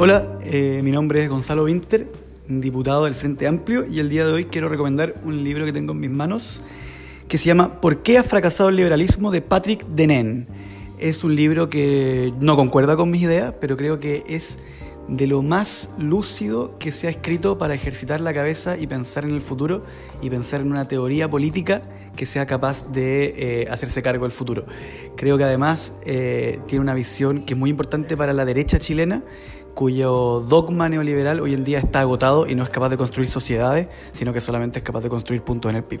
Hola, eh, mi nombre es Gonzalo Winter, diputado del Frente Amplio, y el día de hoy quiero recomendar un libro que tengo en mis manos que se llama ¿Por qué ha fracasado el liberalismo? de Patrick Denen. Es un libro que no concuerda con mis ideas, pero creo que es de lo más lúcido que se ha escrito para ejercitar la cabeza y pensar en el futuro y pensar en una teoría política que sea capaz de eh, hacerse cargo del futuro. Creo que además eh, tiene una visión que es muy importante para la derecha chilena, cuyo dogma neoliberal hoy en día está agotado y no es capaz de construir sociedades, sino que solamente es capaz de construir puntos en el PIB.